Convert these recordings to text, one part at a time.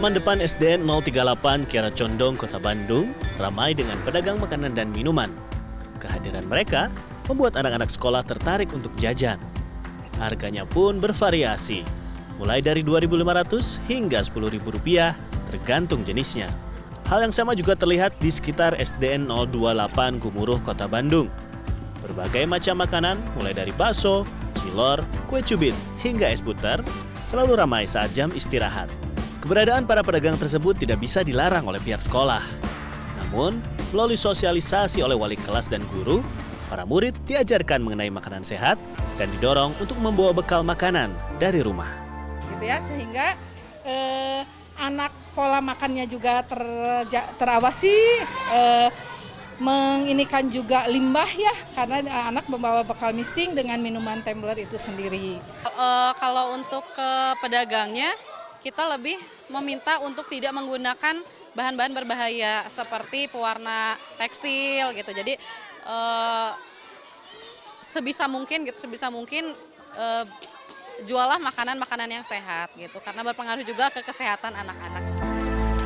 Halaman depan SDN 038 Kiara Condong, Kota Bandung, ramai dengan pedagang makanan dan minuman. Kehadiran mereka membuat anak-anak sekolah tertarik untuk jajan. Harganya pun bervariasi, mulai dari Rp2.500 hingga Rp10.000 tergantung jenisnya. Hal yang sama juga terlihat di sekitar SDN 028 Gumuruh, Kota Bandung. Berbagai macam makanan, mulai dari bakso, cilor, kue cubit, hingga es puter, selalu ramai saat jam istirahat. Keberadaan para pedagang tersebut tidak bisa dilarang oleh pihak sekolah. Namun, melalui sosialisasi oleh wali kelas dan guru, para murid diajarkan mengenai makanan sehat dan didorong untuk membawa bekal makanan dari rumah. gitu ya sehingga eh, anak pola makannya juga terja- terawasi eh, menginikan juga limbah ya karena anak membawa bekal missing dengan minuman tumbler itu sendiri. Eh, kalau untuk ke pedagangnya, kita lebih meminta untuk tidak menggunakan bahan-bahan berbahaya seperti pewarna tekstil gitu. Jadi eh, sebisa mungkin gitu, sebisa mungkin eh, jualah makanan-makanan yang sehat gitu, karena berpengaruh juga ke kesehatan anak-anak.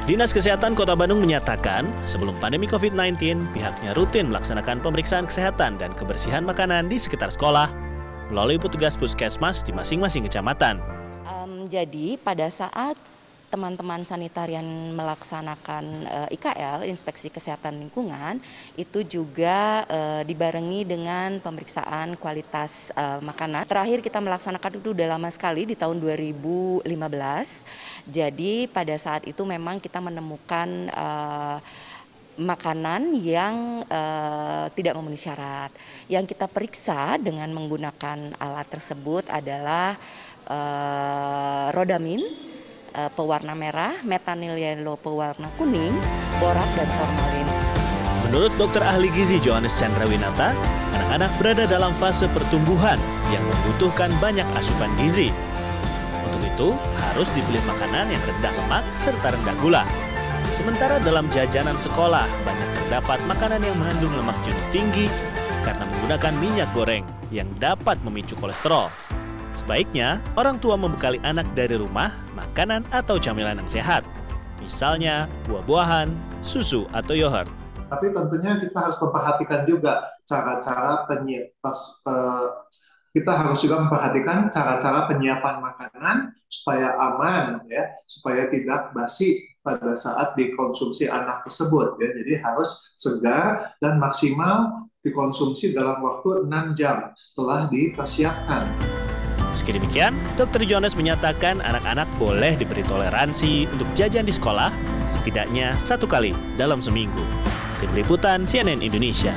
Dinas Kesehatan Kota Bandung menyatakan, sebelum pandemi COVID-19, pihaknya rutin melaksanakan pemeriksaan kesehatan dan kebersihan makanan di sekitar sekolah melalui petugas puskesmas di masing-masing kecamatan. Em, jadi pada saat teman-teman sanitarian melaksanakan eh, IKL (Inspeksi Kesehatan Lingkungan) itu juga eh, dibarengi dengan pemeriksaan kualitas eh, makanan. Terakhir kita melaksanakan itu udah lama sekali di tahun 2015. Jadi pada saat itu memang kita menemukan eh, makanan yang eh, tidak memenuhi syarat. Yang kita periksa dengan menggunakan alat tersebut adalah eh, rodamin, eh, pewarna merah, metanil yellow pewarna kuning, borak dan formalin. Menurut dokter ahli gizi Johannes Chandrawinata, anak-anak berada dalam fase pertumbuhan yang membutuhkan banyak asupan gizi. Untuk itu, harus dipilih makanan yang rendah lemak serta rendah gula. Sementara dalam jajanan sekolah, banyak terdapat makanan yang mengandung lemak jenuh tinggi karena menggunakan minyak goreng yang dapat memicu kolesterol. Sebaiknya, orang tua membekali anak dari rumah makanan atau camilan yang sehat. Misalnya, buah-buahan, susu, atau yogurt. tapi tentunya kita harus memperhatikan juga cara-cara penyiapan kita harus juga memperhatikan cara-cara penyiapan makanan supaya aman ya supaya tidak basi pada saat dikonsumsi anak tersebut ya jadi harus segar dan maksimal dikonsumsi dalam waktu 6 jam setelah dipersiapkan. Meski demikian, Dr. Jonas menyatakan anak-anak boleh diberi toleransi untuk jajan di sekolah setidaknya satu kali dalam seminggu. Tim Liputan CNN Indonesia.